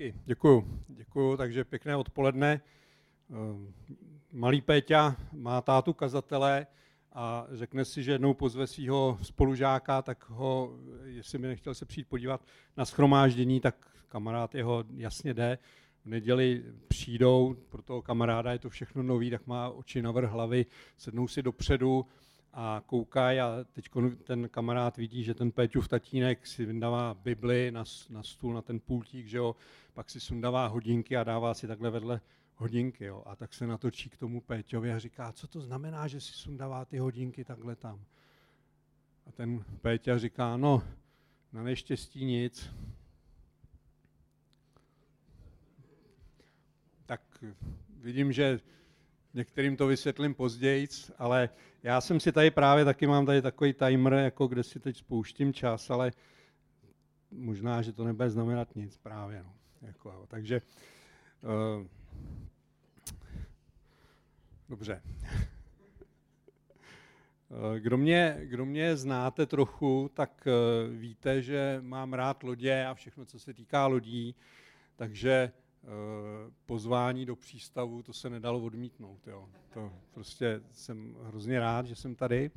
Díky, děkuju. Děkuju, takže pěkné odpoledne. Eh, malý Péťa má tátu kazatele a řekne si, že jednou pozve svého spolužáka, tak ho, jestli by nechtěl se přijít podívat na schromáždění, tak kamarád jeho jasně jde. V neděli přijdou, pro toho kamaráda je to všechno nový, tak má oči na vrch hlavy, sednou si dopředu, a koukají a teď ten kamarád vidí, že ten Péťův tatínek si vydává Bibli na, na stůl, na ten pultík, že jo, pak si sundává hodinky a dává si takhle vedle hodinky, jo, a tak se natočí k tomu Péťovi a říká, co to znamená, že si sundává ty hodinky takhle tam. A ten Péťa říká, no, na neštěstí nic. Tak vidím, že Některým to vysvětlím později, ale já jsem si tady právě taky mám tady takový timer, jako kde si teď spouštím čas, ale možná, že to nebude znamenat nic právě. No. Jako, takže uh, dobře. Eh, kdo mě, kdo mě znáte trochu, tak uh, víte, že mám rád lodě a všechno, co se týká lodí, takže Eh, pozvání do přístavu, to se nedalo odmítnout. Jo. To prostě jsem hrozně rád, že jsem tady.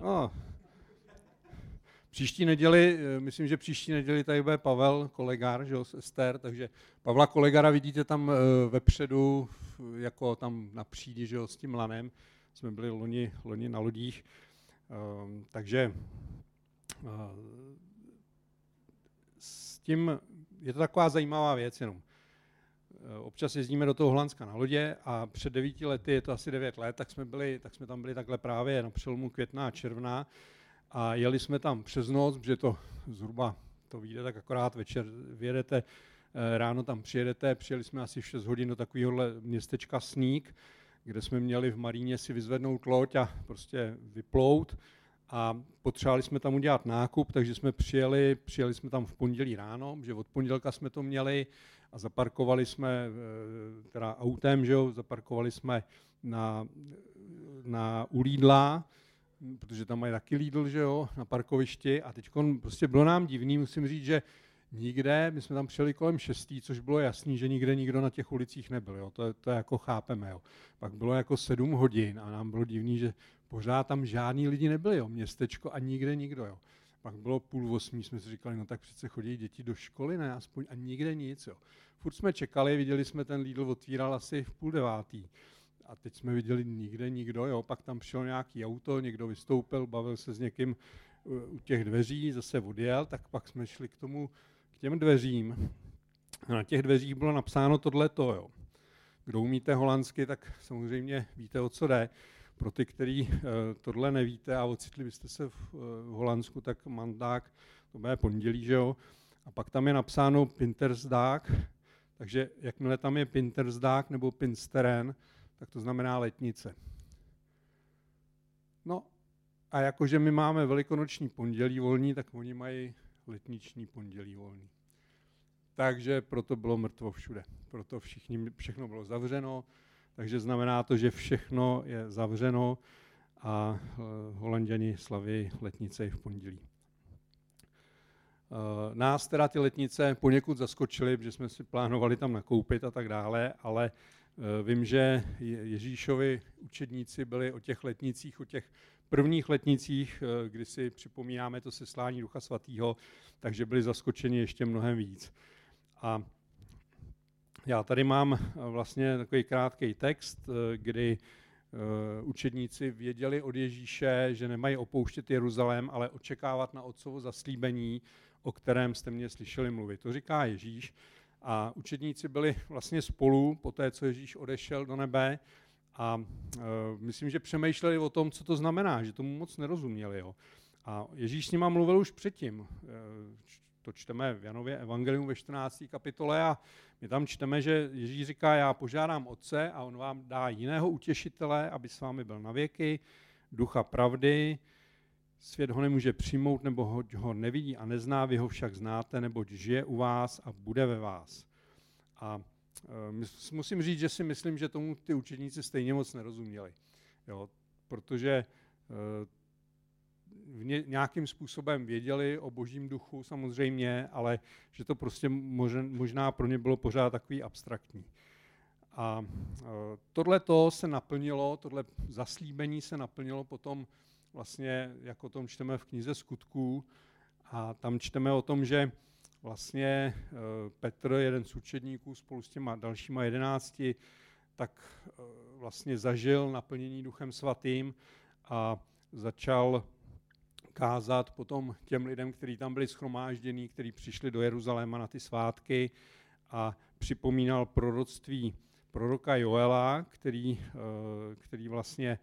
No, příští neděli, eh, myslím, že příští neděli tady bude Pavel Kolegar, že z Ester, takže Pavla Kolegara vidíte tam eh, vepředu, jako tam na přídi, že s tím lanem. Jsme byli loni, loni na lodích. Takže tím je to taková zajímavá věc jenom. Eh, občas jezdíme do toho Holandska na lodě a před devíti lety, je to asi devět let, tak jsme, byli, tak jsme tam byli takhle právě na přelomu května a června a jeli jsme tam přes noc, protože to zhruba to vyjde tak akorát večer, vyjedete, eh, ráno tam přijedete, přijeli jsme asi v 6 hodin do takového městečka Sník, kde jsme měli v Maríně si vyzvednout loď a prostě vyplout a potřebovali jsme tam udělat nákup, takže jsme přijeli, přijeli jsme tam v pondělí ráno, že od pondělka jsme to měli a zaparkovali jsme eh, teda autem, že jo, zaparkovali jsme na, na u Lidla, protože tam mají taky Lidl, že jo, na parkovišti a teď prostě bylo nám divný, musím říct, že nikde, my jsme tam přijeli kolem šestý, což bylo jasný, že nikde nikdo na těch ulicích nebyl, jo, to, to jako chápeme, jo. Pak bylo jako sedm hodin a nám bylo divný, že pořád tam žádní lidi nebyli, jo, městečko a nikde nikdo, jo. Pak bylo půl osmí, jsme si říkali, no tak přece chodí děti do školy, ne, aspoň a nikde nic, jo. Furt jsme čekali, viděli jsme ten Lidl otvíral asi v půl devátý. A teď jsme viděli nikde nikdo, jo, pak tam přišel nějaký auto, někdo vystoupil, bavil se s někým u těch dveří, zase odjel, tak pak jsme šli k tomu, k těm dveřím. A na těch dveřích bylo napsáno tohleto, jo. Kdo umíte holandsky, tak samozřejmě víte, o co jde. Pro ty, kteří eh, tohle nevíte a ocitli byste se v, eh, Holandsku, tak mandák, to bude pondělí, že jo? A pak tam je napsáno Pintersdag, takže jakmile tam je Pintersdag nebo Pinsteren, tak to znamená letnice. No a jakože my máme velikonoční pondělí volný, tak oni mají letniční pondělí volný. Takže proto bylo mrtvo všude. Proto všichni, všechno bylo zavřeno, takže znamená to, že všechno je zavřeno a eh, holanděni slaví letnice i v pondělí. Eh, nás teda ty letnice poněkud zaskočily, protože jsme si plánovali tam nakoupit a tak dále, ale eh, vím, že Ježíšovi učedníci byli o těch letnicích, o těch prvních letnicích, kdy si připomínáme to seslání Ducha Svatého, takže byli zaskočeni ještě mnohem víc. A já tady mám eh, vlastně takový krátký text, eh, kdy eh, učedníci věděli od Ježíše, že nemají opouštět Jeruzalém, ale očekávat na otcovo zaslíbení, o kterém jste mě slyšeli mluvit. To říká Ježíš. A učedníci byli vlastně spolu po té, co Ježíš odešel do nebe a myslím, že přemýšleli o tom, co to znamená, že tomu moc nerozuměli. Jo. A Ježíš s nima mluvil už předtím to čteme v Janově Evangelium ve 14. kapitole a my tam čteme, že Ježíš říká, já požádám Otce a on vám dá jiného utěšitele, aby s vámi byl na věky, ducha pravdy, svět ho nemůže přijmout, nebo ho, ho nevidí a nezná, vy ho však znáte, neboť žije u vás a bude ve vás. A e, musím říct, že si myslím, že tomu ty učeníci stejně moc nerozuměli. Jo, protože e, nějakým způsobem věděli o božím duchu samozřejmě, ale že to prostě možná pro ně bylo pořád takový abstraktní. A e, tohle to se naplnilo, tohle zaslíbení se naplnilo potom vlastně, jak o tom čteme v knize skutků, a tam čteme o tom, že vlastně e, Petr, jeden z učedníků spolu s těma dalšíma jedenácti, tak e, vlastně zažil naplnění duchem svatým a začal kázat potom těm lidem, kteří tam byli schromáždění, kteří přišli do Jeruzaléma na ty svátky a připomínal proroctví proroka Joela, který, eh, který vlastně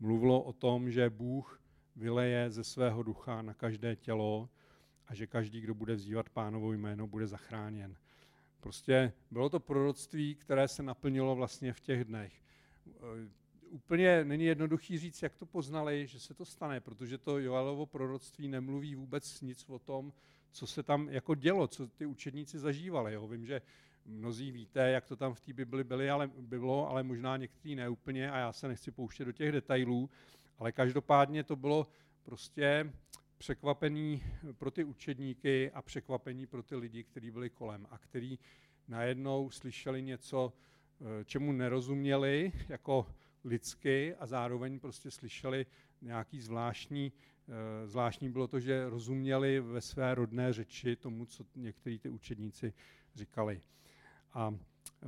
mluvilo o tom, že Bůh vyleje ze svého ducha na každé tělo a že každý, kdo bude vzývat pánovo jméno, bude zachráněn. Prostě bylo to proroctví, které se naplnilo vlastně v těch dnech. Úplně není jednoduchý říct, jak to poznali, že se to stane, protože to Joelovo proroctví nemluví vůbec nic o tom, co se tam jako dělo, co ty učedníci zažívali. Jo. Vím, že mnozí víte, jak to tam v té Bibli byly, ale, bylo, ale možná někteří neúplně a já se nechci pouštět do těch detailů, ale každopádně to bylo prostě překvapení pro ty učedníky a překvapení pro ty lidi, kteří byli kolem a kteří najednou slyšeli něco, eh, čemu nerozuměli jako lidsky a zároveň prostě slyšeli nějaký zvláštní, eh, zvláštní bylo to, že rozuměli ve své rodné řeči tomu, co někteří ty učedníci říkali. A e,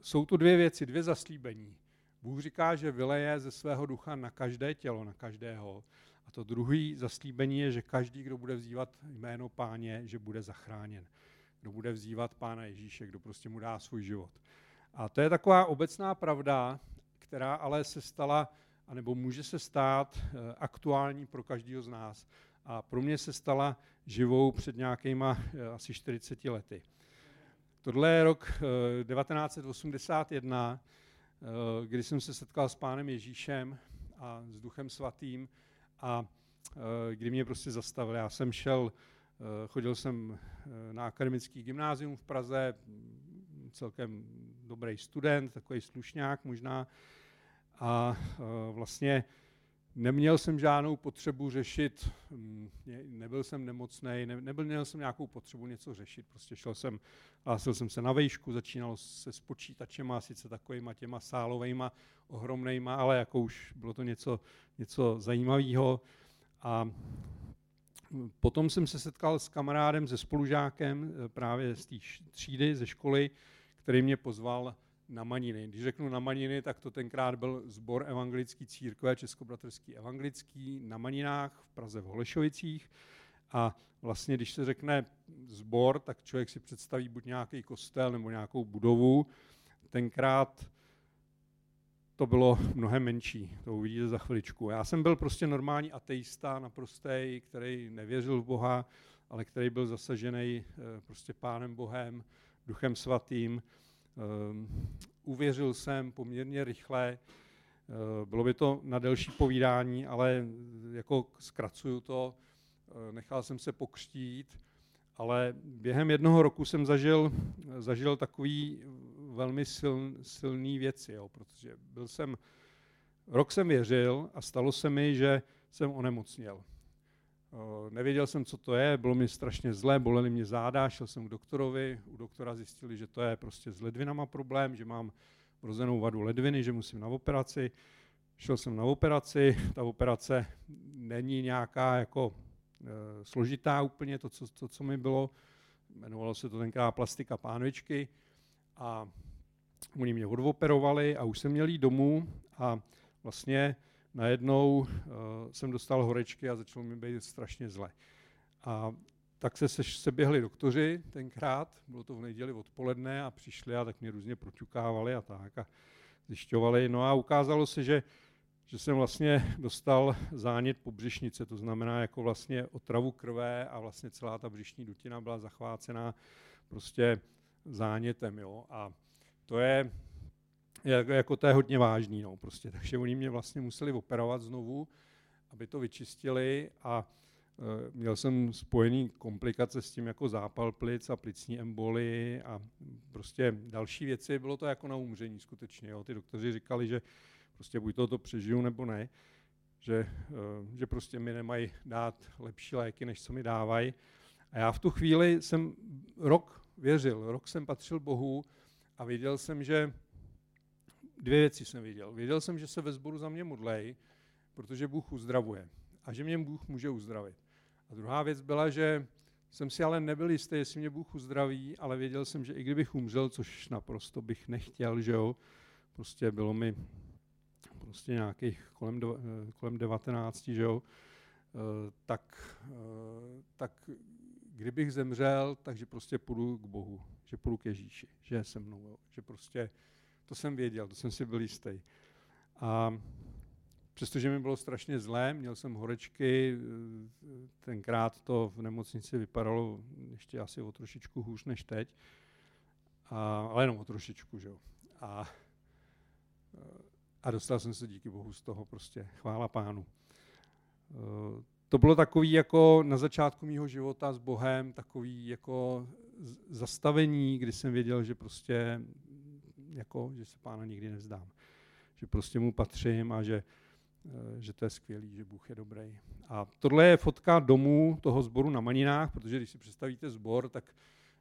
jsou tu dvě věci, dvě zaslíbení. Bůh říká, že vyleje ze svého ducha na každé tělo, na každého. A to druhé zaslíbení je, že každý, kdo bude vzývat jméno páně, že bude zachráněn. Kdo bude vzývat pána Ježíše, kdo prostě mu dá svůj život. A to je taková obecná pravda, která ale se stala, anebo může se stát e, aktuální pro každého z nás. A pro mě se stala živou před nějakýma e, asi 40 lety. Tohle je rok 1981, eh, eh, kdy jsem se setkal s pánem Ježíšem a s duchem svatým a eh, kdy mě prostě zastavil. Já jsem šel, chodil jsem na akademický gymnázium v Praze, celkem dobrý student, takový slušňák možná, a vlastně Neměl jsem žádnou potřebu řešit, mm, nebyl jsem nemocný, nebyl, měl jsem nějakou potřebu něco řešit. Prostě šel jsem, hlásil jsem se na vejšku, začínal se s počítačema, sice takovýma těma sálovejma, ohromnejma, ale jako už bylo to něco, něco zajímavého. A potom jsem se setkal s kamarádem, se spolužákem e, právě z té třídy, ze školy, který mě pozval na Maniny. Když řeknu na Maniny, tak to tenkrát byl sbor evangelický církve, Českobratrský evangelický na Maninách v Praze v Holešovicích. A vlastně, když se řekne sbor, tak člověk si představí buď nějaký kostel nebo nějakou budovu. Tenkrát to bylo mnohem menší, to uvidíte za chviličku. Já jsem byl prostě normální ateista, naprostý, který nevěřil v Boha, ale který byl zasažený eh, prostě pánem Bohem, duchem svatým. Ehm, uvěřil jsem poměrně rychle, ehm, bylo by to na delší povídání, ale jako zkracuju to, ehm, nechal jsem se pokřtít, ale během jednoho roku jsem zažil, zažil takový velmi sil, silný věci, jo, protože byl jsem, rok jsem věřil a stalo se mi, že jsem onemocněl. Eh, nevěděl jsem, co to je, bylo mi strašně zlé, bolely mě záda, šel jsem k doktorovi, u doktora zjistili, že to je prostě s ledvinama problém, že mám vrozenou vadu ledviny, že musím na operaci. Šel jsem na operaci, ta operace není nějaká jako e, složitá úplně, to co, to, co mi bylo, jmenovalo se to tenkrát plastika pánvičky a oni mě odoperovali a už jsem měl jít domů a vlastně najednou uh, jsem dostal horečky a začalo mi být strašně zle. A tak se, se, se běhli doktoři tenkrát, bylo to v neděli odpoledne a přišli a tak mě různě proťukávali a tak a zjišťovali. No a ukázalo se, že, že jsem vlastně dostal zánět po břišnice, to znamená jako vlastně otravu krve a vlastně celá ta břišní dutina byla zachvácená prostě zánětem. Jo. A to je jako, to je hodně vážný, no, prostě. takže oni mě vlastně museli operovat znovu, aby to vyčistili a e, měl jsem spojený komplikace s tím jako zápal plic a plicní emboli a prostě další věci, bylo to jako na umření skutečně, jo. ty doktoři říkali, že prostě buď to, přežiju nebo ne, že, že prostě mi nemají dát lepší léky, než co mi dávají. A já v tu chvíli jsem rok věřil, rok jsem patřil Bohu a viděl jsem, že dvě věci jsem viděl. Věděl jsem, že se ve sboru za mě modlej, protože Bůh uzdravuje a že mě Bůh může uzdravit. A druhá věc byla, že jsem si ale nebyl jistý, jestli mě Bůh uzdraví, ale věděl jsem, že i kdybych umřel, což naprosto bych nechtěl, že jo, prostě bylo mi prostě nějakých kolem, do, eh, kolem 19, že jo, eh, tak, eh, tak kdybych zemřel, takže prostě půjdu k Bohu, že půjdu k Ježíši, že je se mnou, jo, že prostě to jsem věděl, to jsem si byl jistý. A přestože mi bylo strašně zlé, měl jsem horečky, tenkrát to v nemocnici vypadalo ještě asi o trošičku hůř než teď, a, ale jenom o trošičku, že jo. A, a dostal jsem se díky Bohu z toho prostě, chvála pánu. To bylo takový jako na začátku mýho života s Bohem, takový jako zastavení, kdy jsem věděl, že prostě jako, že se pána nikdy nevzdám. Že prostě mu patřím a že, eh, že to je skvělý, že Bůh je dobrý. A tohle je fotka domů toho sboru na Maninách, protože když si představíte sbor, tak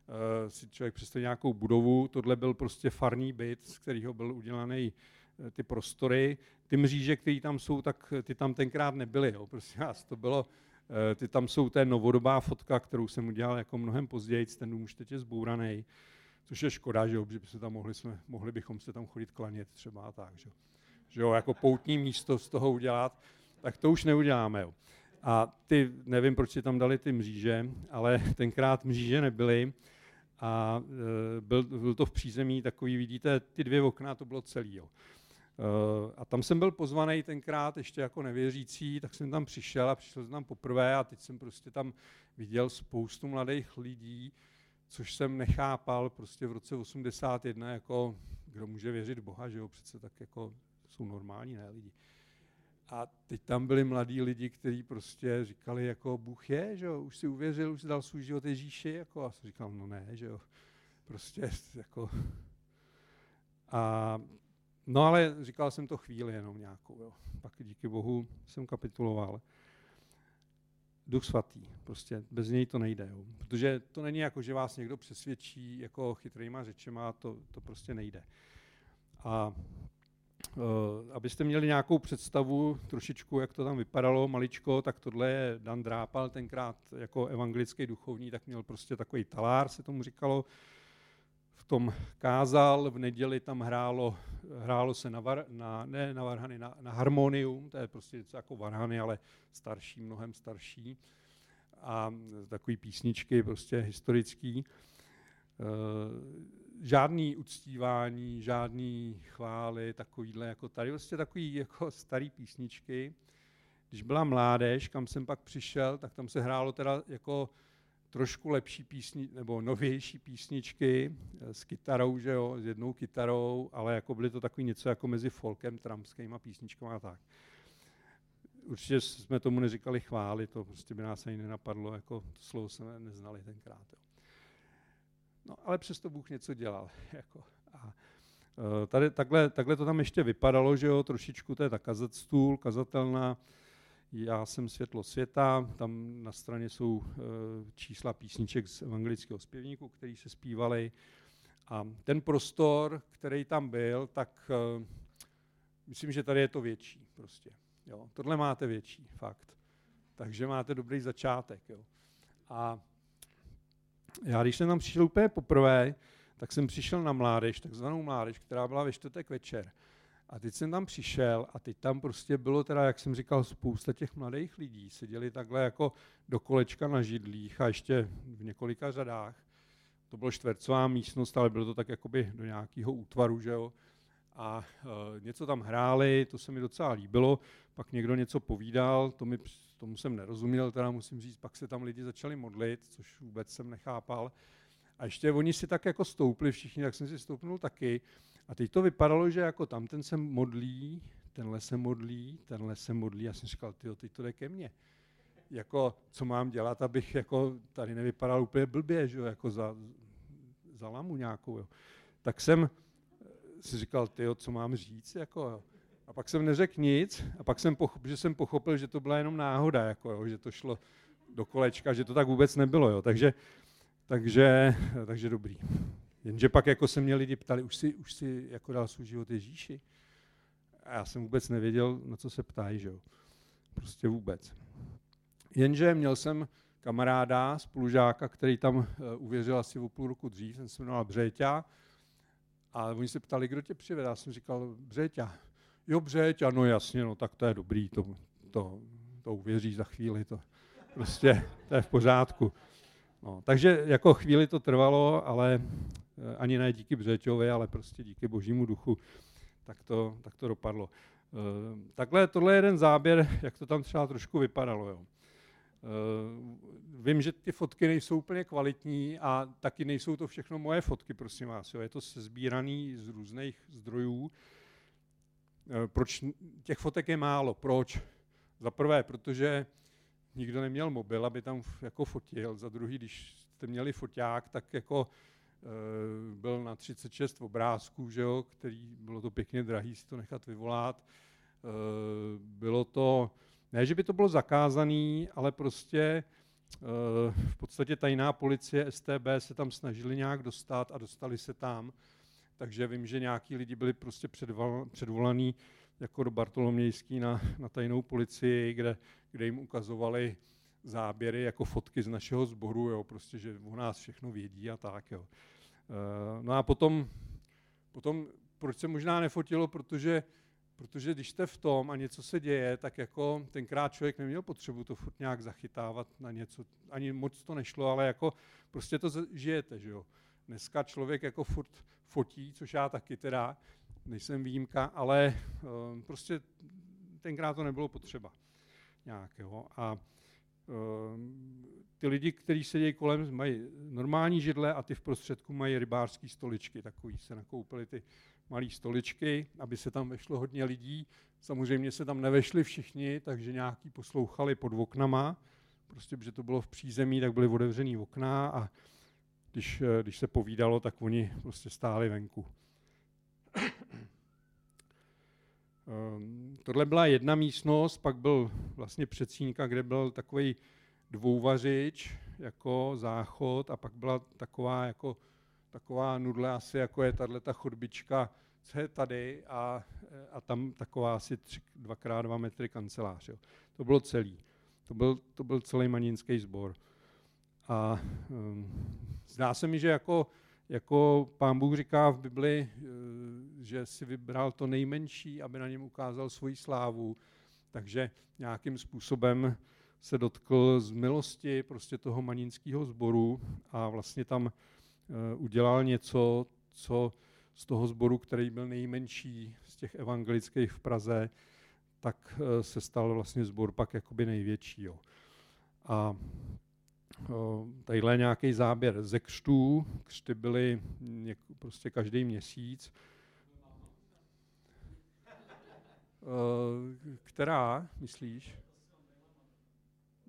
uh, si člověk představí nějakou budovu. Tohle byl prostě farní byt, z kterého byl udělaný uh, ty prostory. Ty mříže, které tam jsou, tak ty tam tenkrát nebyly. Jo. Prostě vás to bylo, ty tam jsou, to je novodobá fotka, kterou jsem udělal jako mnohem později, ten dům už teď je zbouraný což je škoda, že, jo, že by se tam mohli, jsme, mohli bychom se tam chodit klanět třeba a tak, že, že jo, jako poutní místo z toho udělat, tak to už neuděláme. Jo. A ty, nevím, proč si tam dali ty mříže, ale tenkrát mříže nebyly a e, byl, byl to v přízemí takový, vidíte, ty dvě okna, to bylo celý. Jo. E, a tam jsem byl pozvaný tenkrát ještě jako nevěřící, tak jsem tam přišel a přišel jsem tam poprvé a teď jsem prostě tam viděl spoustu mladých lidí, což jsem nechápal prostě v roce 81, jako kdo může věřit Boha, že jo, přece tak jako jsou normální, ne lidi. A teď tam byli mladí lidi, kteří prostě říkali, jako Bůh je, že jo, už si uvěřil, už si dal svůj život Ježíši, jako a jsem říkal, no ne, že jo, prostě jako. A no ale říkal jsem to chvíli jenom nějakou, jo. Pak díky Bohu jsem kapituloval. Duch svatý. Prostě bez něj to nejde. Jo. Protože to není jako, že vás někdo přesvědčí jako chytrýma řečema, to, to prostě nejde. A uh, abyste měli nějakou představu trošičku, jak to tam vypadalo maličko, tak tohle je Dan Drápal, tenkrát jako evangelický duchovní, tak měl prostě takový talár, se tomu říkalo, tom kázal, v neděli tam hrálo, hrálo se na, var, na ne na varhany, na, na harmonium, to je prostě něco jako varhany, ale starší, mnohem starší. A takový písničky prostě historický. E, žádný uctívání, žádný chvály, takovýhle jako tady, prostě takový jako starý písničky. Když byla mládež, kam jsem pak přišel, tak tam se hrálo teda jako trošku lepší písni, nebo novější písničky eh, s kytarou, že jo, s jednou kytarou, ale jako byly to takový něco jako mezi folkem, tramskýma písničkama a tak. Určitě jsme tomu neříkali chvály, to prostě by nás ani nenapadlo, jako to slovo jsme neznali tenkrát. Jo. No, ale přesto Bůh něco dělal. Jako. A eh, tady takhle, takhle to tam ještě vypadalo, že jo, trošičku to je ta kazat stůl, kazatelná, já jsem světlo světa, tam na straně jsou e, čísla písniček z evangelického zpěvníku, který se zpívali. A ten prostor, který tam byl, tak e, myslím, že tady je to větší prostě. Jo. Tohle máte větší, fakt. Takže máte dobrý začátek. Jo. A já, když jsem tam přišel úplně poprvé, tak jsem přišel na mládež, takzvanou mládež, která byla ve čtvrtek večer. A teď jsem tam přišel a teď tam prostě bylo teda, jak jsem říkal, spousta těch mladých lidí. Seděli takhle jako do kolečka na židlích a ještě v několika řadách. To bylo čtvercová místnost, ale bylo to tak jakoby do nějakého útvaru, že jo. A e, něco tam hráli, to se mi docela líbilo. Pak někdo něco povídal, to mi, tomu jsem nerozuměl, teda musím říct, pak se tam lidi začali modlit, což vůbec jsem nechápal. A ještě oni si tak jako stoupli všichni, tak jsem si stoupnul taky. A teď to vypadalo, že jako tam ten se modlí, tenhle se modlí, tenhle se modlí. Já jsem říkal, ty teď to jde ke mně. Jako, co mám dělat, abych jako tady nevypadal úplně blbě, že jo, jako za, za lamu nějakou. Jo. Tak jsem si říkal, ty co mám říct, jako, A pak jsem neřekl nic a pak jsem pochopil, že jsem pochopil, že to byla jenom náhoda, jako jo, že to šlo do kolečka, že to tak vůbec nebylo. Jo. Takže, takže, takže dobrý. Jenže pak jako se mě lidi ptali, už si, už si jako dal svůj život Ježíši? A já jsem vůbec nevěděl, na co se ptají, že jo. Prostě vůbec. Jenže měl jsem kamaráda, spolužáka, který tam uh, uvěřil asi o půl roku dřív, jsem se jmenoval Břeťa, a oni se ptali, kdo tě přivedl. Já jsem říkal, Břeťa. Jo, Břeťa, no jasně, no tak to je dobrý, to, to, to uvěří za chvíli, to prostě to je v pořádku. No, takže jako chvíli to trvalo, ale eh, ani ne díky Břeťovi, ale prostě díky božímu duchu, tak to, tak to dopadlo. Eh, takhle, tohle je jeden záběr, jak to tam třeba trošku vypadalo. Jo. Eh, vím, že ty fotky nejsou úplně kvalitní a taky nejsou to všechno moje fotky, prosím vás. Jo. Je to sbíraný z různých zdrojů. Proč těch fotek je málo? Proč? Za prvé, protože nikdo neměl mobil, aby tam jako fotil. Za druhý, když jste měli foťák, tak jako byl na 36 obrázků, že jo, který bylo to pěkně drahý si to nechat vyvolat. E, bylo to, ne, že by to bylo zakázané, ale prostě e, v podstatě tajná policie STB se tam snažili nějak dostat a dostali se tam. Takže vím, že nějaký lidi byli prostě předvolaný jako do Bartolomějský na, na tajnou policii, kde, kde jim ukazovali záběry jako fotky z našeho sboru, jo, prostě, že o nás všechno vědí a tak. Jo. E, no a potom, potom, proč se možná nefotilo, protože, protože když jste v tom a něco se děje, tak jako tenkrát člověk neměl potřebu to furt nějak zachytávat na něco, ani moc to nešlo, ale jako prostě to žijete, že jo. Dneska člověk jako furt fotí, což já taky teda, nejsem výjimka, ale uh, prostě tenkrát to nebylo potřeba nějakého. A ty lidi, kteří sedějí kolem, mají normální židle a ty v prostředku mají rybářské stoličky. Takový se nakoupili ty malé stoličky, aby se tam vešlo hodně lidí. Samozřejmě se tam nevešli všichni, takže nějaký poslouchali pod oknama, prostě protože to bylo v přízemí, tak byly otevřený okna a když, eh, když se povídalo, tak oni prostě stáli venku. Tohle byla jedna místnost, pak byl vlastně předsínka, kde byl takový dvouvařič, jako záchod a pak byla taková jako taková nudle asi, jako je tahle ta chodbička, co je tady a, a tam taková asi 2x2 metry kancelář. Jo. To bylo celý. To byl, to byl celý manínský sbor. A um, zdá se mi, že jako jako pán Bůh říká v Bibli, eh, že si vybral to nejmenší, aby na něm ukázal svoji slávu, takže nějakým způsobem se dotkl z milosti prostě toho manínského sboru a vlastně tam eh, udělal něco, co z toho sboru, který byl nejmenší z těch evangelických v Praze, tak eh, se stal vlastně sbor pak jakoby největší. Jo. A tadyhle nějaký záběr ze křtů. Křty byly něk, prostě každý měsíc. Která, myslíš?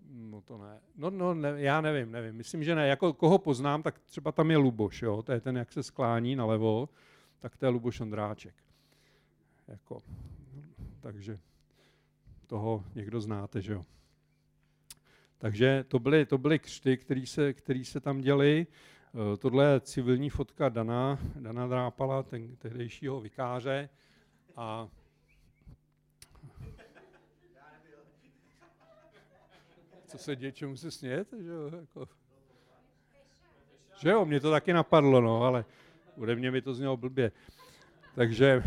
No to ne. No, no ne, já nevím, nevím. Myslím, že ne. Jako koho poznám, tak třeba tam je Luboš, jo? To je ten, jak se sklání nalevo, tak to je Luboš Ondráček. Jako, takže toho někdo znáte, že jo? Takže to byly, to byly křty, které se, který se tam děly. Eh, tohle je civilní fotka Dana, Dana Drápala, ten tehdejšího vikáře. A co se děje, čemu se snět? Že jo, jako... že jo, mě to taky napadlo, no, ale ode mě mi to znělo blbě. Takže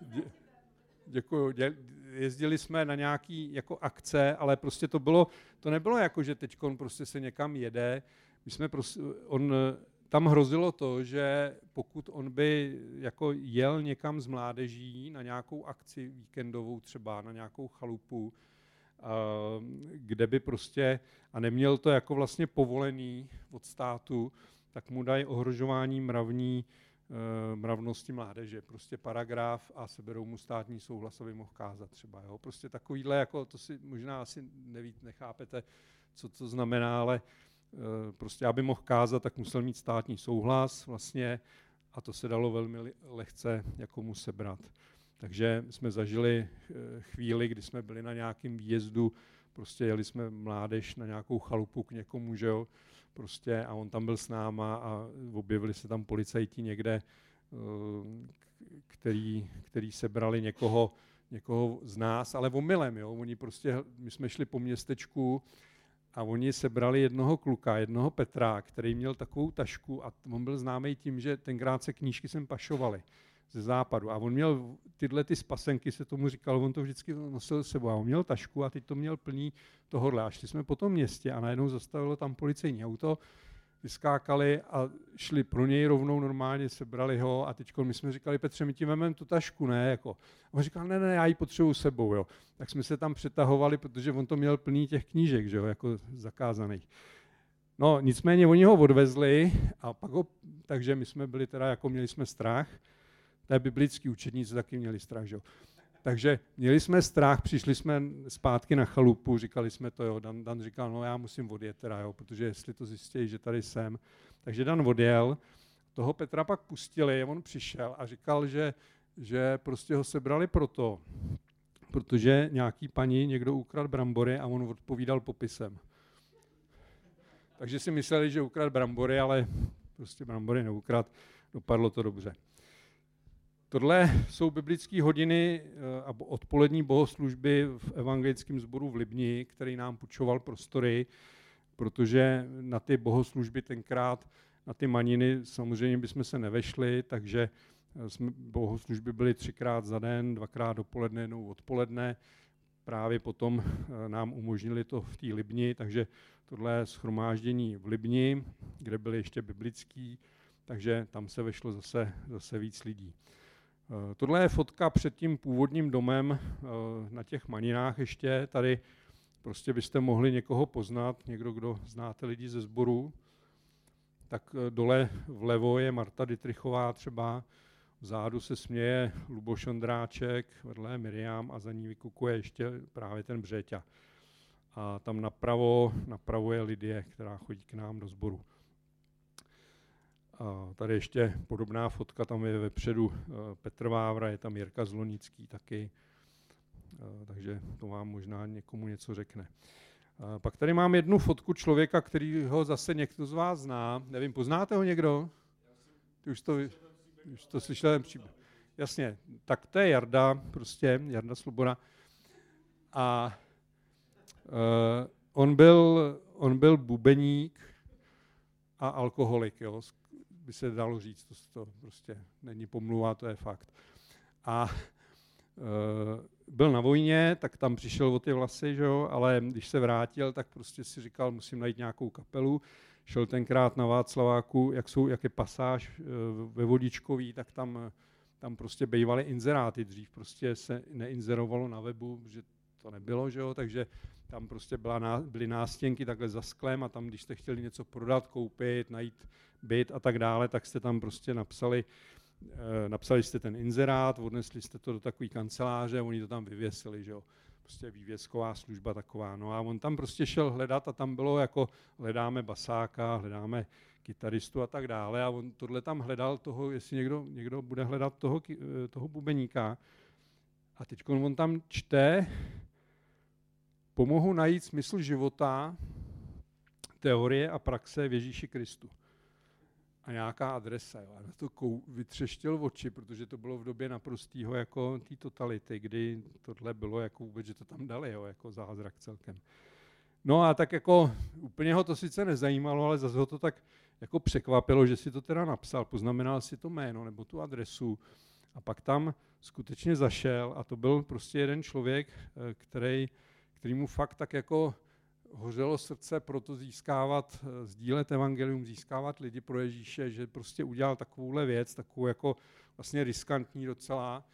dě, děkuju, dě, jezdili jsme na nějaký jako akce, ale prostě to bylo, to nebylo jako, že teď prostě se někam jede. My jsme prostě, on, tam hrozilo to, že pokud on by jako jel někam z mládeží na nějakou akci víkendovou třeba, na nějakou chalupu, kde by prostě, a neměl to jako vlastně povolený od státu, tak mu dají ohrožování mravní mravnosti mládeže. Prostě paragraf a seberou mu státní souhlas, aby mohl kázat třeba. Jo? Prostě takovýhle, jako to si možná asi nevíte, nechápete, co to znamená, ale eh, prostě aby mohl kázat, tak musel mít státní souhlas vlastně a to se dalo velmi lehce jako mu sebrat. Takže jsme zažili eh, chvíli, kdy jsme byli na nějakém výjezdu, prostě jeli jsme mládež na nějakou chalupu k někomu, že jo, prostě a on tam byl s náma a objevili se tam policajti někde, eh, který, který sebrali někoho, někoho z nás, ale omylem, jo. Oni prostě, my jsme šli po městečku a oni sebrali jednoho kluka, jednoho Petra, který měl takovou tašku a on byl známý tím, že tenkrát se knížky sem pašovaly ze západu. A on měl tyhle ty spasenky, se tomu říkal, on to vždycky nosil sebou. A on měl tašku a teď to měl plný tohohle. A šli jsme po tom městě a najednou zastavilo tam policejní auto, vyskákali a šli pro něj rovnou normálně, sebrali ho a teď my jsme říkali, Petře, my ti vememe tu tašku, ne? Jako. A on říkal, ne, ne, já ji potřebuji sebou, jo. Tak jsme se tam přetahovali, protože on to měl plný těch knížek, že jo, jako zakázaných. No, nicméně oni ho odvezli a pak ho, takže my jsme byli teda, jako měli jsme strach, té biblický učedníci taky měli strach, že jo. Takže měli jsme strach, přišli jsme zpátky na chalupu, říkali jsme to, jo, Dan, Dan říkal, no já musím odjet teda, jo, protože jestli to zjistí, že tady jsem. Takže Dan odjel, toho Petra pak pustili, on přišel a říkal, že, že prostě ho sebrali proto, protože nějaký paní někdo ukradl brambory a on odpovídal popisem. Takže si mysleli, že ukradl brambory, ale prostě brambory neukrad, dopadlo to dobře. Tohle jsou biblické hodiny eh, a odpolední bohoslužby v evangelickém sboru v Libni, který nám půjčoval prostory, protože na ty bohoslužby tenkrát, na ty maniny samozřejmě bychom se nevešli, takže eh, jsme, bohoslužby byly třikrát za den, dvakrát dopoledne, jednou odpoledne. Právě potom eh, nám umožnili to v té Libni, takže tohle schromáždění v Libni, kde byly ještě biblický, takže tam se vešlo zase, zase víc lidí. Eh, tohle je fotka před tím původním domem eh, na těch maninách ještě. Tady prostě byste mohli někoho poznat, někdo, kdo znáte lidi ze sboru. Tak eh, dole vlevo je Marta Dytrichová třeba, vzadu se směje Luboš Ondráček, vedle je Miriam a za ní vykukuje ještě právě ten Břeťa. A tam napravo, napravo je Lidie, která chodí k nám do sboru. A tady ještě podobná fotka, tam je vepředu eh, Petr Vávra, je tam Jirka Zlonický taky, eh, takže to vám možná někomu něco řekne. A pak tady mám jednu fotku člověka, který ho zase někdo z vás zná. Nevím, poznáte ho někdo? Ty už to, už to slyšel ten příběh. Jasně, tak to je Jarda, prostě Jarda Sloboda. A uh, on, byl, on byl bubeník a alkoholik, jo, by se dalo říct, to, to prostě není pomluva, to je fakt. A e, byl na vojně, tak tam přišel o ty vlasy, že jo, ale když se vrátil, tak prostě si říkal, musím najít nějakou kapelu. Šel tenkrát na Václaváku, jak, jsou, jak je pasáž e, ve Vodičkový, tak tam, tam prostě bývaly inzeráty. Dřív prostě se neinzerovalo na webu, že to nebylo, že jo, takže tam prostě byla, byly nástěnky takhle za sklem a tam, když jste chtěli něco prodat, koupit, najít byt a tak dále, tak jste tam prostě napsali, eh, napsali jste ten inzerát, odnesli jste to do takové kanceláře, oni to tam vyvěsili, že jo. Prostě vývězková služba taková. No a on tam prostě šel hledat a tam bylo jako hledáme basáka, hledáme kytaristu a tak dále a on tohle tam hledal toho, jestli někdo, někdo bude hledat toho, eh, toho bubeníka. A teď on tam čte, pomohu najít smysl života, teorie a praxe v Ježíši Kristu a nějaká adresa. Jo. A na to kou, vytřeštil oči, protože to bylo v době naprostého jako té totality, kdy tohle bylo jako vůbec, že to tam dali, jo, jako zázrak celkem. No a tak jako úplně ho to sice nezajímalo, ale zase ho to tak jako překvapilo, že si to teda napsal, poznamenal si to jméno nebo tu adresu a pak tam skutečně zašel a to byl prostě jeden člověk, eh, který, který mu fakt tak jako hořelo srdce pro to získávat, eh, sdílet evangelium, získávat lidi pro Ježíše, že prostě udělal takovouhle věc, takovou jako vlastně riskantní docela.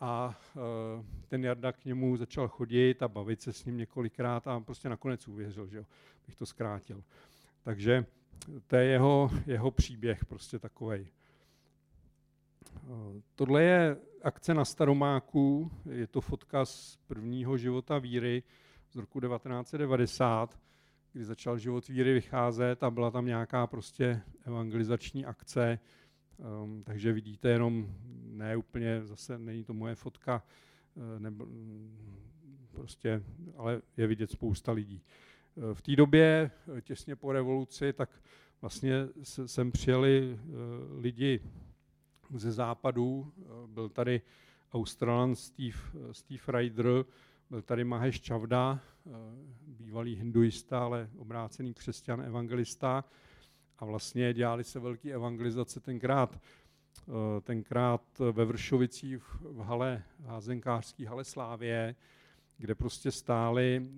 A uh, ten Jarda k němu začal chodit a bavit se s ním několikrát a prostě nakonec uvěřil, že jo, bych to zkrátil. Takže to je jeho, jeho příběh prostě takovej. Tohle je akce na Staromáku, je to fotka z prvního života víry, z roku 1990, kdy začal život víry vycházet a byla tam nějaká prostě evangelizační akce, um, takže vidíte jenom ne úplně, zase není to moje fotka, nebo, prostě, ale je vidět spousta lidí. V té době, těsně po revoluci, tak vlastně sem přijeli lidi ze západu. Byl tady Australan Steve, Steve Ryder, byl tady Mahesh Chavda, bývalý hinduista, ale obrácený křesťan, evangelista. A vlastně dělali se velké evangelizace tenkrát, tenkrát ve Vršovicích v hale, házenkářský hale Slávě, kde prostě stály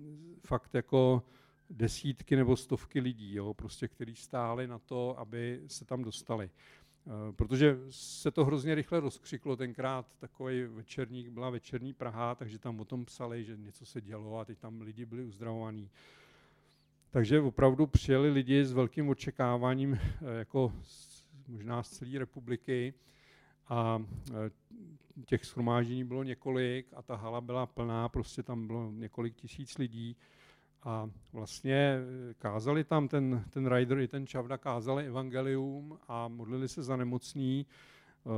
fakt jako desítky nebo stovky lidí, jo, prostě, kteří stáli na to, aby se tam dostali. Eh, protože se to hrozně rychle rozkřiklo tenkrát, takový večerník, byla večerní Praha, takže tam o tom psali, že něco se dělo a teď tam lidi byli uzdravovaní. Takže opravdu přijeli lidi s velkým očekáváním, eh, jako možná z celé republiky a eh, těch schromáždění bylo několik a ta hala byla plná, prostě tam bylo několik tisíc lidí a vlastně eh, kázali tam ten, ten rider i ten Čavda, kázali evangelium a modlili se za nemocný. Eh,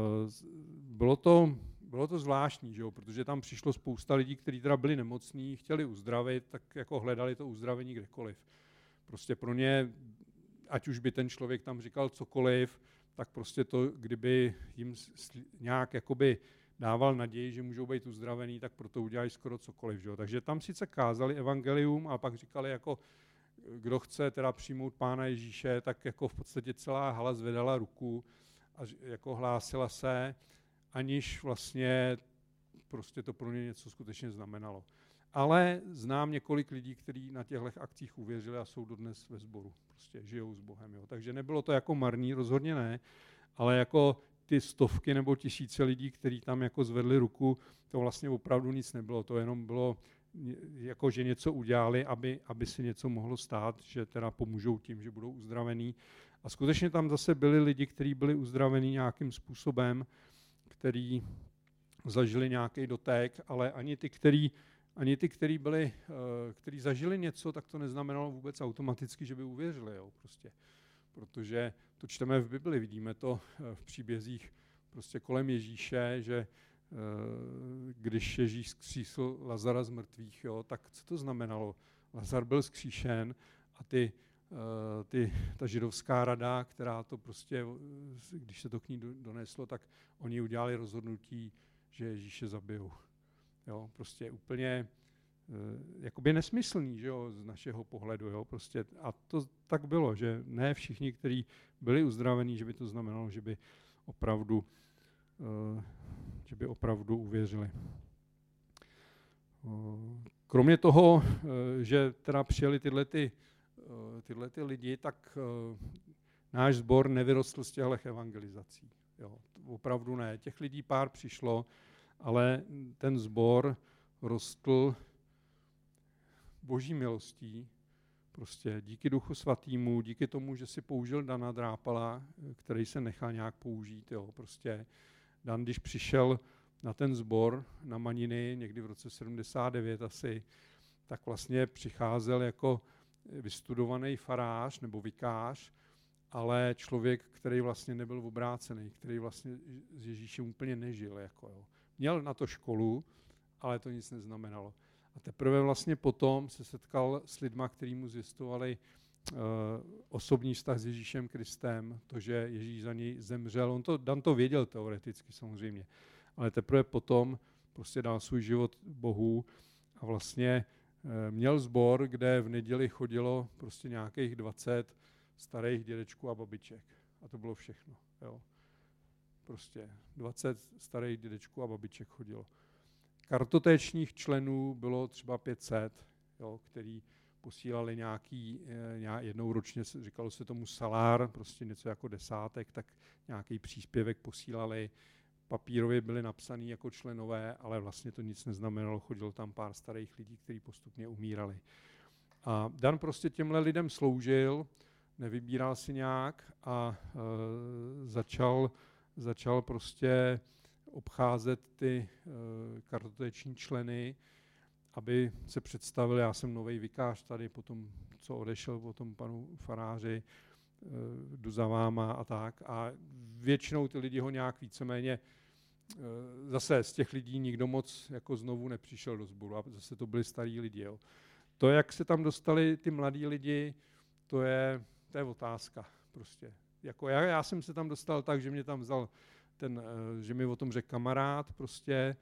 bylo to, bylo to zvláštní, že jo? protože tam přišlo spousta lidí, kteří teda byli nemocní, chtěli uzdravit, tak jako hledali to uzdravení kdekoliv. Prostě pro ně, ať už by ten člověk tam říkal cokoliv, tak prostě to, kdyby jim nějak jakoby dával naději, že můžou být uzdravený, tak proto udělají skoro cokoliv. Že? Takže tam sice kázali evangelium a pak říkali, jako kdo chce teda přijmout Pána Ježíše, tak jako v podstatě celá hala zvedala ruku a jako hlásila se, aniž vlastně prostě to pro ně něco skutečně znamenalo. Ale znám několik lidí, kteří na těchto akcích uvěřili a jsou dodnes ve sboru. Prostě žijou s Bohem. Jo. Takže nebylo to jako marný, rozhodně ne, ale jako ty stovky nebo tisíce lidí, kteří tam jako zvedli ruku, to vlastně opravdu nic nebylo. To jenom bylo, jako že něco udělali, aby, aby si něco mohlo stát, že teda pomůžou tím, že budou uzdravení. A skutečně tam zase byli lidi, kteří byli uzdravení nějakým způsobem, který zažili nějaký dotek, ale ani ty, který, ani ty, který, byli, eh, který zažili něco, tak to neznamenalo vůbec automaticky, že by uvěřili. Jo, prostě protože to čteme v Bibli, vidíme to eh, v příbězích prostě kolem Ježíše, že eh, když Ježíš zkřísl Lazara z mrtvých, jo, tak co to znamenalo? Lazar byl zkříšen a ty, eh, ty, ta židovská rada, která to prostě, když se to k ní doneslo, tak oni udělali rozhodnutí, že Ježíše zabijou. Jo, prostě úplně jakoby nesmyslný, že jo, z našeho pohledu, jo, prostě a to tak bylo, že ne všichni, kteří byli uzdravení, že by to znamenalo, že by opravdu, uh, že by opravdu uvěřili. Uh, kromě toho, že teda přijeli tyhle, ty, tyhle ty lidi, tak náš sbor nevyrostl z těchto evangelizací. Jo, opravdu ne. Těch lidí pár přišlo, ale ten sbor rostl boží milostí, prostě díky duchu svatýmu, díky tomu, že si použil Dana Drápala, který se nechá nějak použít, jo, prostě Dan, když přišel na ten sbor na Maniny někdy v roce 79 asi, tak vlastně přicházel jako vystudovaný farář nebo vikář, ale člověk, který vlastně nebyl obrácený, který vlastně s Ježíšem úplně nežil. Jako, jo. Měl na to školu, ale to nic neznamenalo. A teprve vlastně potom se setkal s lidma, kteří mu zjistovali uh, osobní vztah s Ježíšem Kristem, to, že Ježíš za něj zemřel. On to, Dan to věděl teoreticky samozřejmě, ale teprve potom prostě dal svůj život Bohu a vlastně uh, měl zbor, kde v neděli chodilo prostě nějakých 20 starých dědečků a babiček. A to bylo všechno. Jo. Prostě 20 starých dědečků a babiček chodilo. Kartotéčních členů bylo třeba 500, jo, který posílali nějaký, eh, jednou ročně, říkalo se tomu salár, prostě něco jako desátek, tak nějaký příspěvek posílali. Papírově byli napsaný jako členové, ale vlastně to nic neznamenalo, chodilo tam pár starých lidí, kteří postupně umírali. A Dan prostě těmhle lidem sloužil, nevybíral si nějak a e, začal, začal prostě obcházet ty uh, kartoteční členy, aby se představil, já jsem nový vikář tady, potom, co odešel po tom panu faráři, uh, jdu za váma a tak. A většinou ty lidi ho nějak víceméně zase z těch lidí nikdo moc jako znovu nepřišel do sboru a zase to byli starí lidi. Jo. To, jak se tam dostali ty mladí lidi, to je, to je otázka prostě. Jako já, já jsem se tam dostal tak, že mě tam vzal ten, eh, že mi o tom řekl kamarád prostě,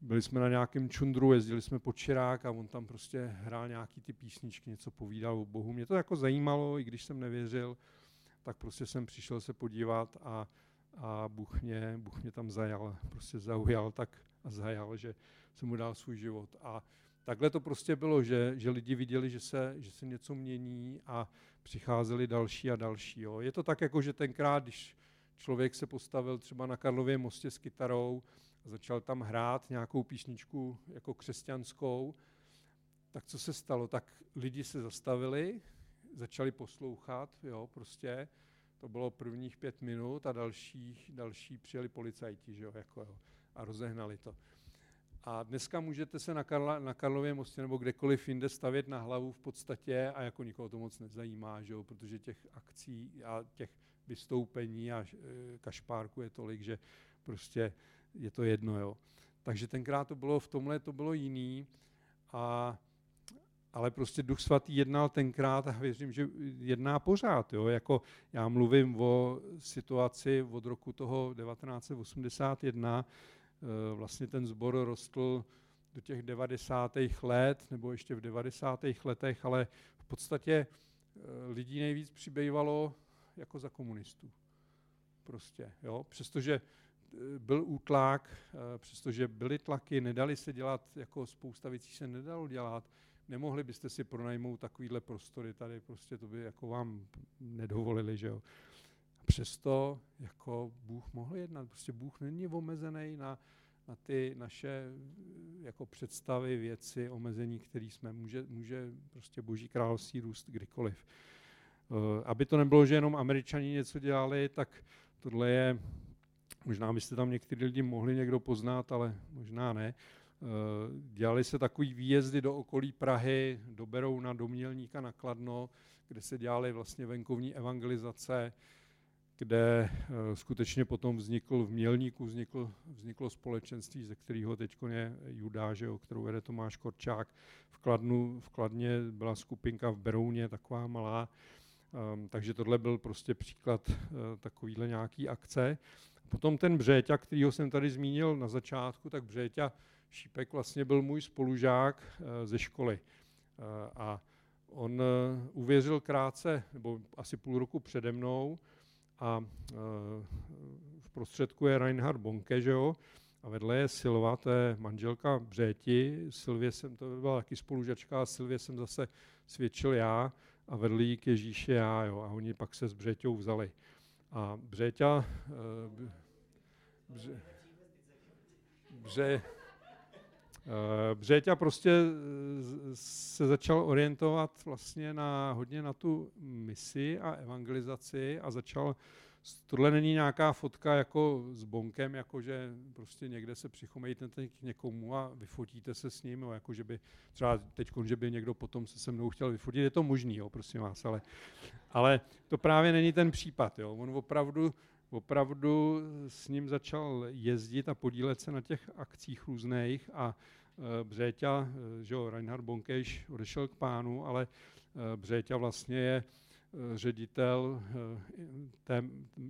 byli jsme na nějakém čundru, jezdili jsme po Čirák a on tam prostě hrál nějaký ty písničky, něco povídal o Bohu. Mě to jako zajímalo, i když jsem nevěřil, tak prostě jsem přišel se podívat a, a Bůh, mě, Bůh mě tam zajal, prostě zaujal tak a zajal, že jsem mu dal svůj život. A takhle to prostě bylo, že, že lidi viděli, že se, že se něco mění a přicházeli další a další. Jo. Je to tak, jako že tenkrát, když člověk se postavil třeba na Karlově mostě s kytarou a začal tam hrát nějakou písničku jako křesťanskou, tak co se stalo? Tak lidi se zastavili, začali poslouchat, jo, prostě, to bylo prvních pět minut a další, další přijeli policajti, že jo, jako, jo, a rozehnali to. A dneska můžete se na, Karla, na Karlově mostě nebo kdekoliv jinde stavět na hlavu v podstatě a jako nikoho to moc nezajímá, že jo, protože těch akcí a těch vystoupení a e, kašpárku je tolik, že prostě je to jedno. Jo. Takže tenkrát to bylo v tomhle to bylo jiný, a, ale prostě Duch Svatý jednal tenkrát a věřím, že jedná pořád. Jo. Jako já mluvím o situaci od roku toho 1981, e, vlastně ten sbor rostl do těch 90. let, nebo ještě v 90. letech, ale v podstatě e, lidí nejvíc přibývalo jako za komunistů. Prostě, jo? Přestože e, byl útlak, e, přestože byly tlaky, nedali se dělat, jako spousta věcí se nedalo dělat, nemohli byste si pronajmout takovýhle prostory tady, prostě to by jako vám nedovolili, že jo. Přesto jako Bůh mohl jednat, prostě Bůh není omezený na, na ty naše jako představy, věci, omezení, které jsme. Může, může prostě Boží království růst kdykoliv. Eh, aby to nebylo, že jenom američani něco dělali, tak tohle je, možná byste tam někteří lidi mohli někdo poznat, ale možná ne. Eh, dělali se takový výjezdy do okolí Prahy, do Berouna, do Mělníka na Kladno, kde se dělaly vlastně venkovní evangelizace, kde eh, skutečně potom vznikl v Mělníku vznikl, vzniklo společenství, ze kterého teď je Judáže, o kterou vede Tomáš Korčák. V, Kladnu, v Kladně byla skupinka v Berouně, taková malá, takže tohle byl prostě příklad uh, takovýhle nějaký akce. Potom ten Břeťa, kterýho jsem tady zmínil na začátku, tak Břeťa Šípek vlastně byl můj spolužák uh, ze školy. Uh, a on uvěřil krátce, nebo asi půl roku přede mnou, a v prostředku je Reinhard Bonke, že jo? A vedle je Silva, to je manželka Břeti. Silvě jsem, to byla taky spolužačka, a Silvě jsem zase svědčil já a vedli jí k Ježíši já, jo, a oni pak se s Břeťou vzali. A Břeťa, uh, bře, bře, uh, Břeťa prostě se začal orientovat vlastně na, hodně na tu misi a evangelizaci a začal Tohle není nějaká fotka jako s bonkem, jako že prostě někde se přichomejte k někomu a vyfotíte se s ním, jo, jako že by třeba teď, že by někdo potom se se mnou chtěl vyfotit, je to možný, jo, prosím vás, ale, ale to právě není ten případ. Jo. On opravdu, opravdu s ním začal jezdit a podílet se na těch akcích různých a e, Břeťa, e, že jo, Reinhard Bonkeš odešel k pánu, ale e, Břeťa vlastně je ředitel eh,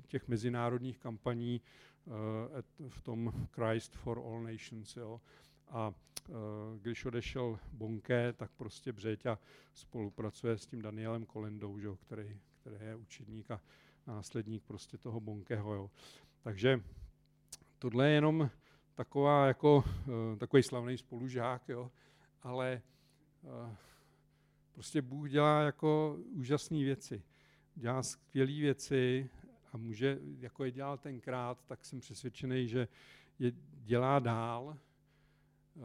těch mezinárodních kampaní eh, v tom Christ for All Nations. Jo. A když odešel Bonke, tak prostě Břeťa spolupracuje s tím Danielem Kolendou, že, který, který je učedník a následník prostě toho Bonkeho. Jo. Takže tohle je jenom taková jako, takový slavný spolužák, jo, ale Prostě Bůh dělá jako úžasné věci. Dělá skvělé věci a může, jako je dělal tenkrát, tak jsem přesvědčený, že je dělá dál. Eh,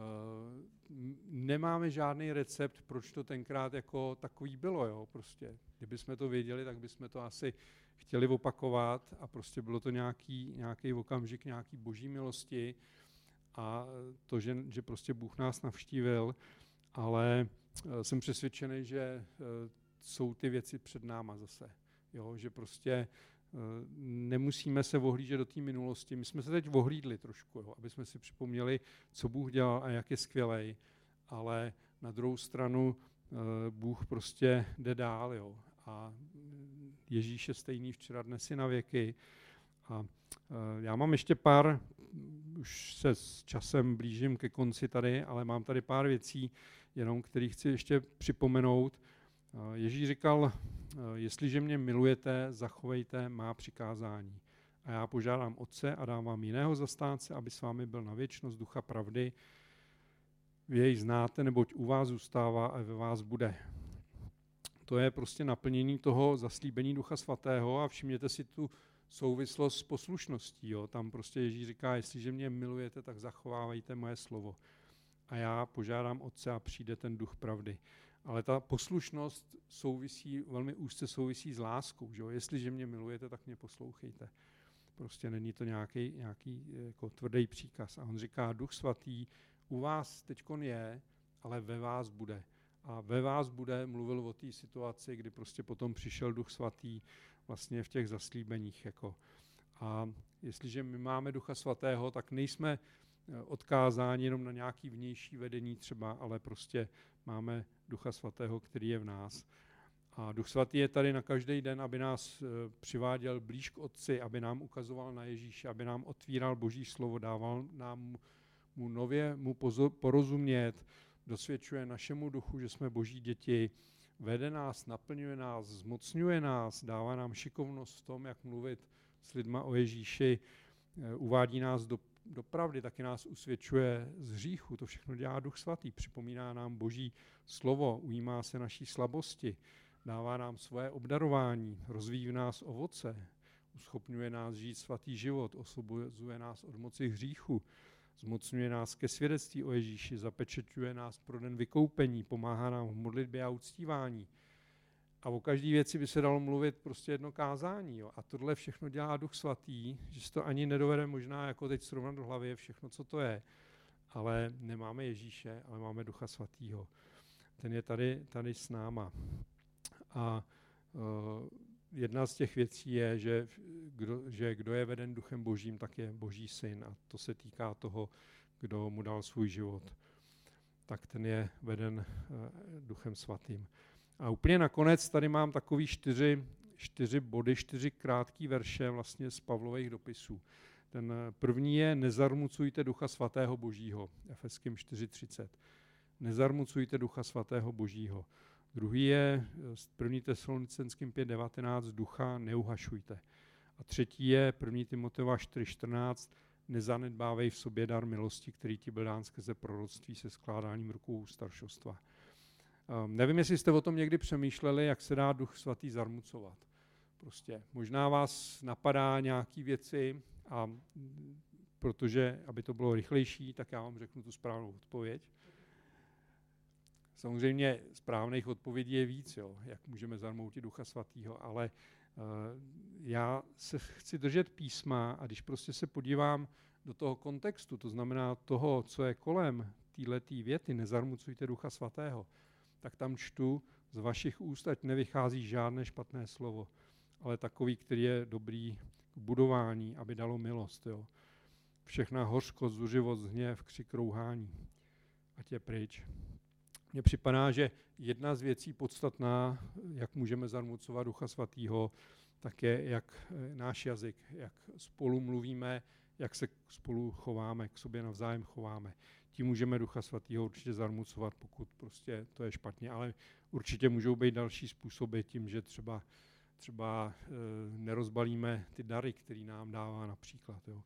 nemáme žádný recept, proč to tenkrát jako takový bylo. Jo? Prostě, kdyby jsme to věděli, tak bychom to asi chtěli opakovat a prostě bylo to nějaký, nějaký okamžik, nějaký boží milosti a to, že, že prostě Bůh nás navštívil, ale jsem přesvědčený, že eh, jsou ty věci před náma zase. Jo, že prostě nemusíme se ohlížet do té minulosti. My jsme se teď ohlídli trošku, jo, aby jsme si připomněli, co Bůh dělal a jak je skvělej, ale na druhou stranu Bůh prostě jde dál. Jo. A Ježíš je stejný včera, dnes i na věky. A já mám ještě pár, už se s časem blížím ke konci tady, ale mám tady pár věcí, jenom který chci ještě připomenout. Ježíš říkal, jestliže mě milujete, zachovejte má přikázání. A já požádám Otce a dám vám jiného zastánce, aby s vámi byl na věčnost ducha pravdy. Vy jej znáte, neboť u vás zůstává a ve vás bude. To je prostě naplnění toho zaslíbení Ducha Svatého a všimněte si tu souvislost s poslušností. Jo. Tam prostě Ježíš říká, jestliže mě milujete, tak zachovávejte moje slovo. A já požádám Otce a přijde ten duch pravdy. Ale ta poslušnost souvisí, velmi úzce souvisí s láskou. Že jo? Jestliže mě milujete, tak mě poslouchejte. Prostě není to nějaký, nějaký jako tvrdý příkaz. A on říká, duch svatý u vás teď je, ale ve vás bude. A ve vás bude, mluvil o té situaci, kdy prostě potom přišel duch svatý vlastně v těch zaslíbeních. Jako. A jestliže my máme ducha svatého, tak nejsme odkázáni jenom na nějaký vnější vedení třeba, ale prostě máme ducha svatého, který je v nás. A duch svatý je tady na každý den, aby nás eh, přiváděl blíž k Otci, aby nám ukazoval na Ježíše, aby nám otvíral Boží slovo, dával nám mu nově mu porozumět, dosvědčuje našemu duchu, že jsme boží děti, vede nás, naplňuje nás, zmocňuje nás, dává nám šikovnost v tom, jak mluvit s lidma o Ježíši, eh, uvádí nás do, do pravdy, taky nás usvědčuje z hříchu. To všechno dělá Duch Svatý, připomíná nám boží slovo, ujímá se naší slabosti, dává nám svoje obdarování, rozvíjí v nás ovoce, uschopňuje nás žít svatý život, osvobozuje nás od moci hříchu, Zmocňuje nás ke svědectví o Ježíši, zapečeťuje nás pro den vykoupení, pomáhá nám v modlitbě a uctívání. A o každé věci by se dalo mluvit prostě jedno kázání. Jo. A tohle všechno dělá Duch Svatý, že to ani nedovede možná jako teď srovnat do hlavy všechno, co to je. Ale nemáme Ježíše, ale máme Ducha Svatýho. Ten je tady, tady s náma. A uh, jedna z těch věcí je, že kdo, že kdo je veden duchem božím, tak je boží syn. A to se týká toho, kdo mu dal svůj život. Tak ten je veden uh, duchem svatým. A úplně nakonec tady mám takový čtyři, čtyři body, čtyři krátké verše vlastně z Pavlových dopisů. Ten první je nezarmucujte ducha svatého božího, Efeským 4.30. Nezarmucujte ducha svatého božího. Druhý je z 1. tesalonicenským 5.19 ducha neuhašujte. A třetí je 1. Timoteva 4.14 nezanedbávej v sobě dar milosti, který ti byl dán skrze proroctví se skládáním rukou staršostva. Um, nevím, jestli jste o tom někdy přemýšleli, jak se dá duch svatý zarmucovat. Prostě možná vás napadá nějaký věci a protože, aby to bylo rychlejší, tak já vám řeknu tu správnou odpověď. Samozřejmě správných odpovědí je víc, jo, jak můžeme zarmoutit Ducha Svatého, ale uh, já se chci držet písma a když prostě se podívám do toho kontextu, to znamená toho, co je kolem této věty, nezarmucujte Ducha Svatého, tak tam čtu z vašich úst, ať nevychází žádné špatné slovo, ale takový, který je dobrý k budování, aby dalo milost. Jo. Všechna hořkost, zuřivost, hněv, křik, rouhání. Ať je pryč. Mně připadá, že jedna z věcí podstatná, jak můžeme zarmucovat Ducha Svatého, tak je, jak eh, náš jazyk, jak spolu mluvíme, jak se spolu chováme, k sobě navzájem chováme. Tím můžeme Ducha Svatého určitě zarmucovat, pokud prostě to je špatně, ale určitě můžou být další způsoby tím, že třeba, třeba e, nerozbalíme ty dary, který nám dává například. Jo.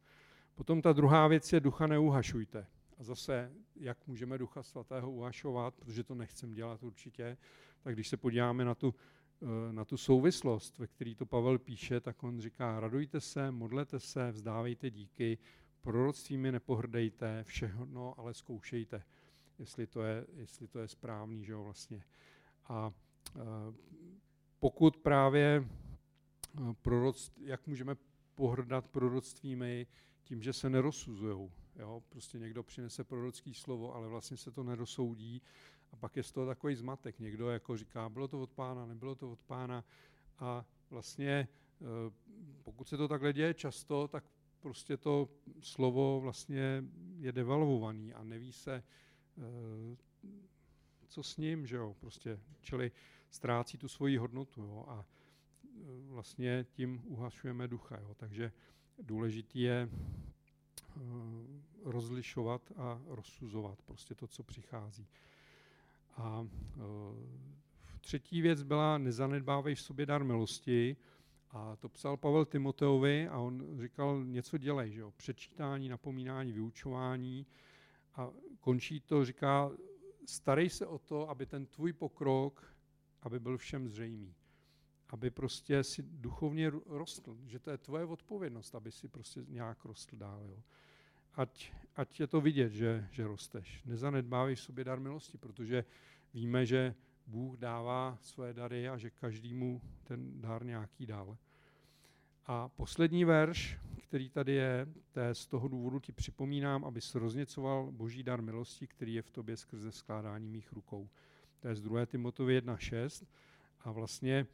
Potom ta druhá věc je ducha neuhašujte. A zase, jak můžeme Ducha Svatého uvašovat, protože to nechcem dělat určitě, tak když se podíváme na tu, eh, na tu souvislost, ve který to Pavel píše, tak on říká, radujte se, modlete se, vzdávejte díky, proroctvími nepohrdejte, všechno ale zkoušejte, jestli to je, jestli to je správný, že jo, vlastně. A eh, pokud právě eh, proroc, jak můžeme pohrdat proroctvími tím, že se nerozsuzují, Jo? Prostě někdo přinese prorocký slovo, ale vlastně se to nerosoudí a pak je z toho takový zmatek. Někdo jako říká, bylo to od pána, nebylo to od pána a vlastně eh, pokud se to takhle děje často, tak prostě to slovo vlastně je devalvovaný a neví se, eh, co s ním, že jo, prostě, čili ztrácí tu svoji hodnotu, jo, a eh, vlastně tím uhašujeme ducha, jo, takže důležitý je eh, rozlišovat a rozsuzovat prostě to, co přichází. A třetí věc byla nezanedbávej v sobě dar milosti, a to psal Pavel Timoteovi a on říkal, něco dělej, že jo? přečítání, napomínání, vyučování. A končí to, říká, starej se o to, aby ten tvůj pokrok, aby byl všem zřejmý. Aby prostě si duchovně rostl, že to je tvoje odpovědnost, aby si prostě nějak rostl dál. Jo? Ať, ať je to vidět, že, že rosteš. Nezanedbávej v sobě dar milosti, protože víme, že Bůh dává své dary a že každému ten dar nějaký dal. A poslední verš, který tady je, to z toho důvodu ti připomínám, aby rozněcoval boží dar milosti, který je v tobě skrze skládání mých rukou. To je z 2. Timotovi 1.6 a vlastně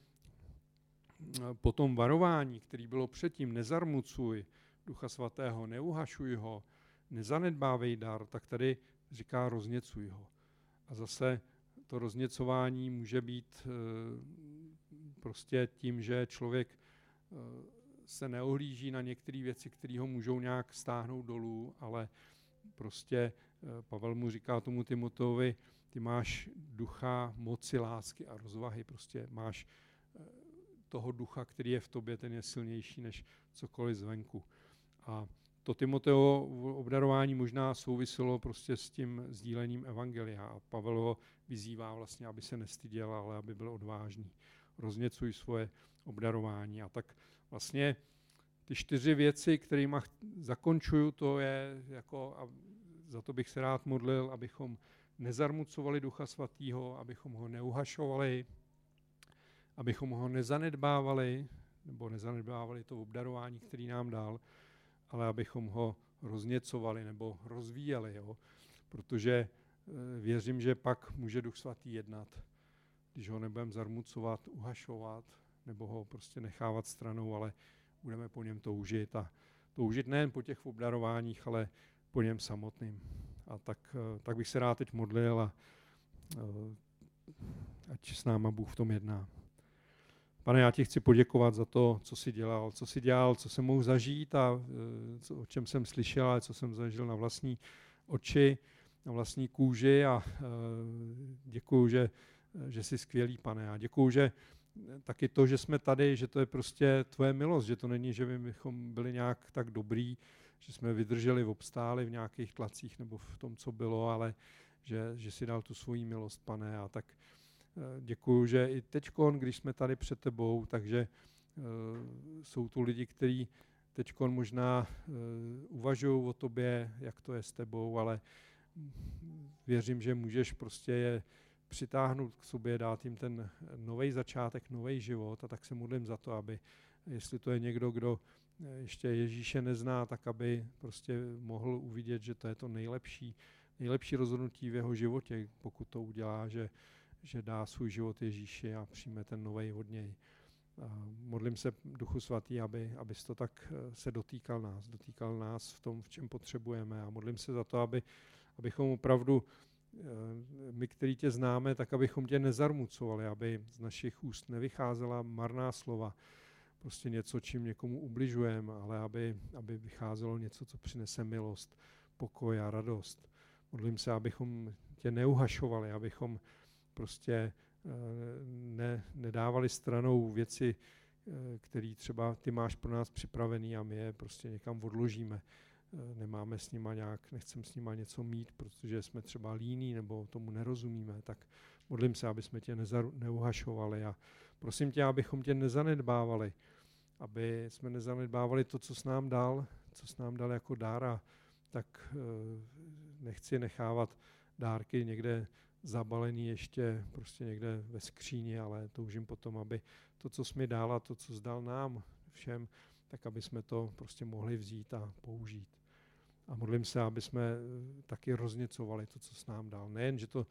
po tom varování, který bylo předtím, nezarmucuj Ducha Svatého, neuhašuj ho, nezanedbávej dar, tak tady říká rozněcuj ho. A zase to rozněcování může být eh, prostě tím, že člověk eh, se neohlíží na některé věci, které ho můžou nějak stáhnout dolů, ale prostě eh, Pavel mu říká tomu Timoteovi, ty máš ducha moci, lásky a rozvahy, prostě máš toho ducha, který je v tobě, ten je silnější než cokoliv zvenku. A to Timoteo obdarování možná souviselo prostě s tím sdílením evangelia a Pavel ho vyzývá vlastně, aby se nestyděl, ale aby byl odvážný. Rozněcuj svoje obdarování. A tak vlastně ty čtyři věci, kterými zakončuju, to je jako, a za to bych se rád modlil, abychom nezarmucovali Ducha Svatého, abychom ho neuhašovali, abychom ho nezanedbávali, nebo nezanedbávali to obdarování, který nám dal, ale abychom ho rozněcovali nebo rozvíjeli, jo? protože eh, věřím, že pak může Duch Svatý jednat, když ho nebudeme zarmucovat, uhašovat, nebo ho prostě nechávat stranou, ale budeme po něm toužit a toužit nejen po těch obdarováních, ale po něm samotným. A tak, eh, tak bych se rád teď modlil a eh, ať s náma Bůh v tom jedná. Pane, já ti chci poděkovat za to, co jsi dělal, co jsi dělal, co jsem mohl zažít a e, co, o čem jsem slyšel, ale co jsem zažil na vlastní oči, na vlastní kůži a e, děkuju, že, že jsi skvělý, pane. A děkuju, že taky to, že jsme tady, že to je prostě tvoje milost, že to není, že bychom byli nějak tak dobrý, že jsme vydrželi, obstáli v nějakých tlacích nebo v tom, co bylo, ale že, že si dal tu svoji milost, pane. A tak Eh, děkuju, že i teď, když jsme tady před tebou, takže eh, jsou tu lidi, kteří teď možná eh, uvažují o tobě, jak to je s tebou, ale věřím, že můžeš prostě je přitáhnout k sobě, dát jim ten nový začátek, nový život a tak se modlím za to, aby, jestli to je někdo, kdo ještě Ježíše nezná, tak aby prostě mohl uvidět, že to je to nejlepší, nejlepší rozhodnutí v jeho životě, pokud to udělá, že že dá svůj život Ježíši a přijme ten nový od něj. Modlím se Duchu Svatý, aby, abys to tak eh, se dotýkal nás, dotýkal nás v tom, v čem potřebujeme a modlím se za to, aby, abychom opravdu eh, my, který tě známe, tak abychom tě nezarmucovali, aby z našich úst nevycházela marná slova, prostě něco, čím někomu ubližujeme, ale aby, aby vycházelo něco, co přinese milost, pokoj a radost. Modlím se, abychom tě neuhašovali, abychom prostě eh, ne, nedávali stranou věci, eh, které třeba ty máš pro nás připravený a my je prostě někam odložíme. Eh, nemáme s nima nějak, nechcem s nima něco mít, protože jsme třeba líní nebo tomu nerozumíme, tak modlím se, aby jsme tě neuhašovali a prosím tě, abychom tě nezanedbávali, aby jsme nezanedbávali to, co s nám dal, co s nám dal jako dára, tak nechci nechávat dárky někde zabalený ještě prostě někde ve skříni, ale toužím potom, aby to, co jsi mi dal a to, co zdal nám všem, tak aby jsme to prostě mohli vzít a použít. A modlím se, aby jsme eh, taky rozněcovali to, co s nám dal. Nejen, že to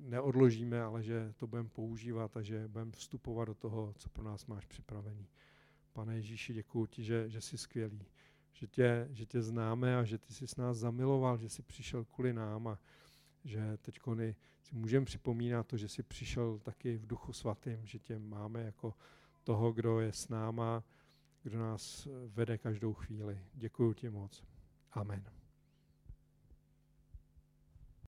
neodložíme, ale že to budeme používat a že budeme vstupovat do toho, co pro nás máš připravený. Pane Ježíši, děkuji ti, že, že jsi skvělý, že tě, že tě známe a že ty jsi s nás zamiloval, že jsi přišel kvůli nám a že teď si můžeme připomínat to, že jsi přišel taky v duchu svatým, že tě máme jako toho, kdo je s náma, kdo nás vede každou chvíli. Děkuji ti moc. Amen.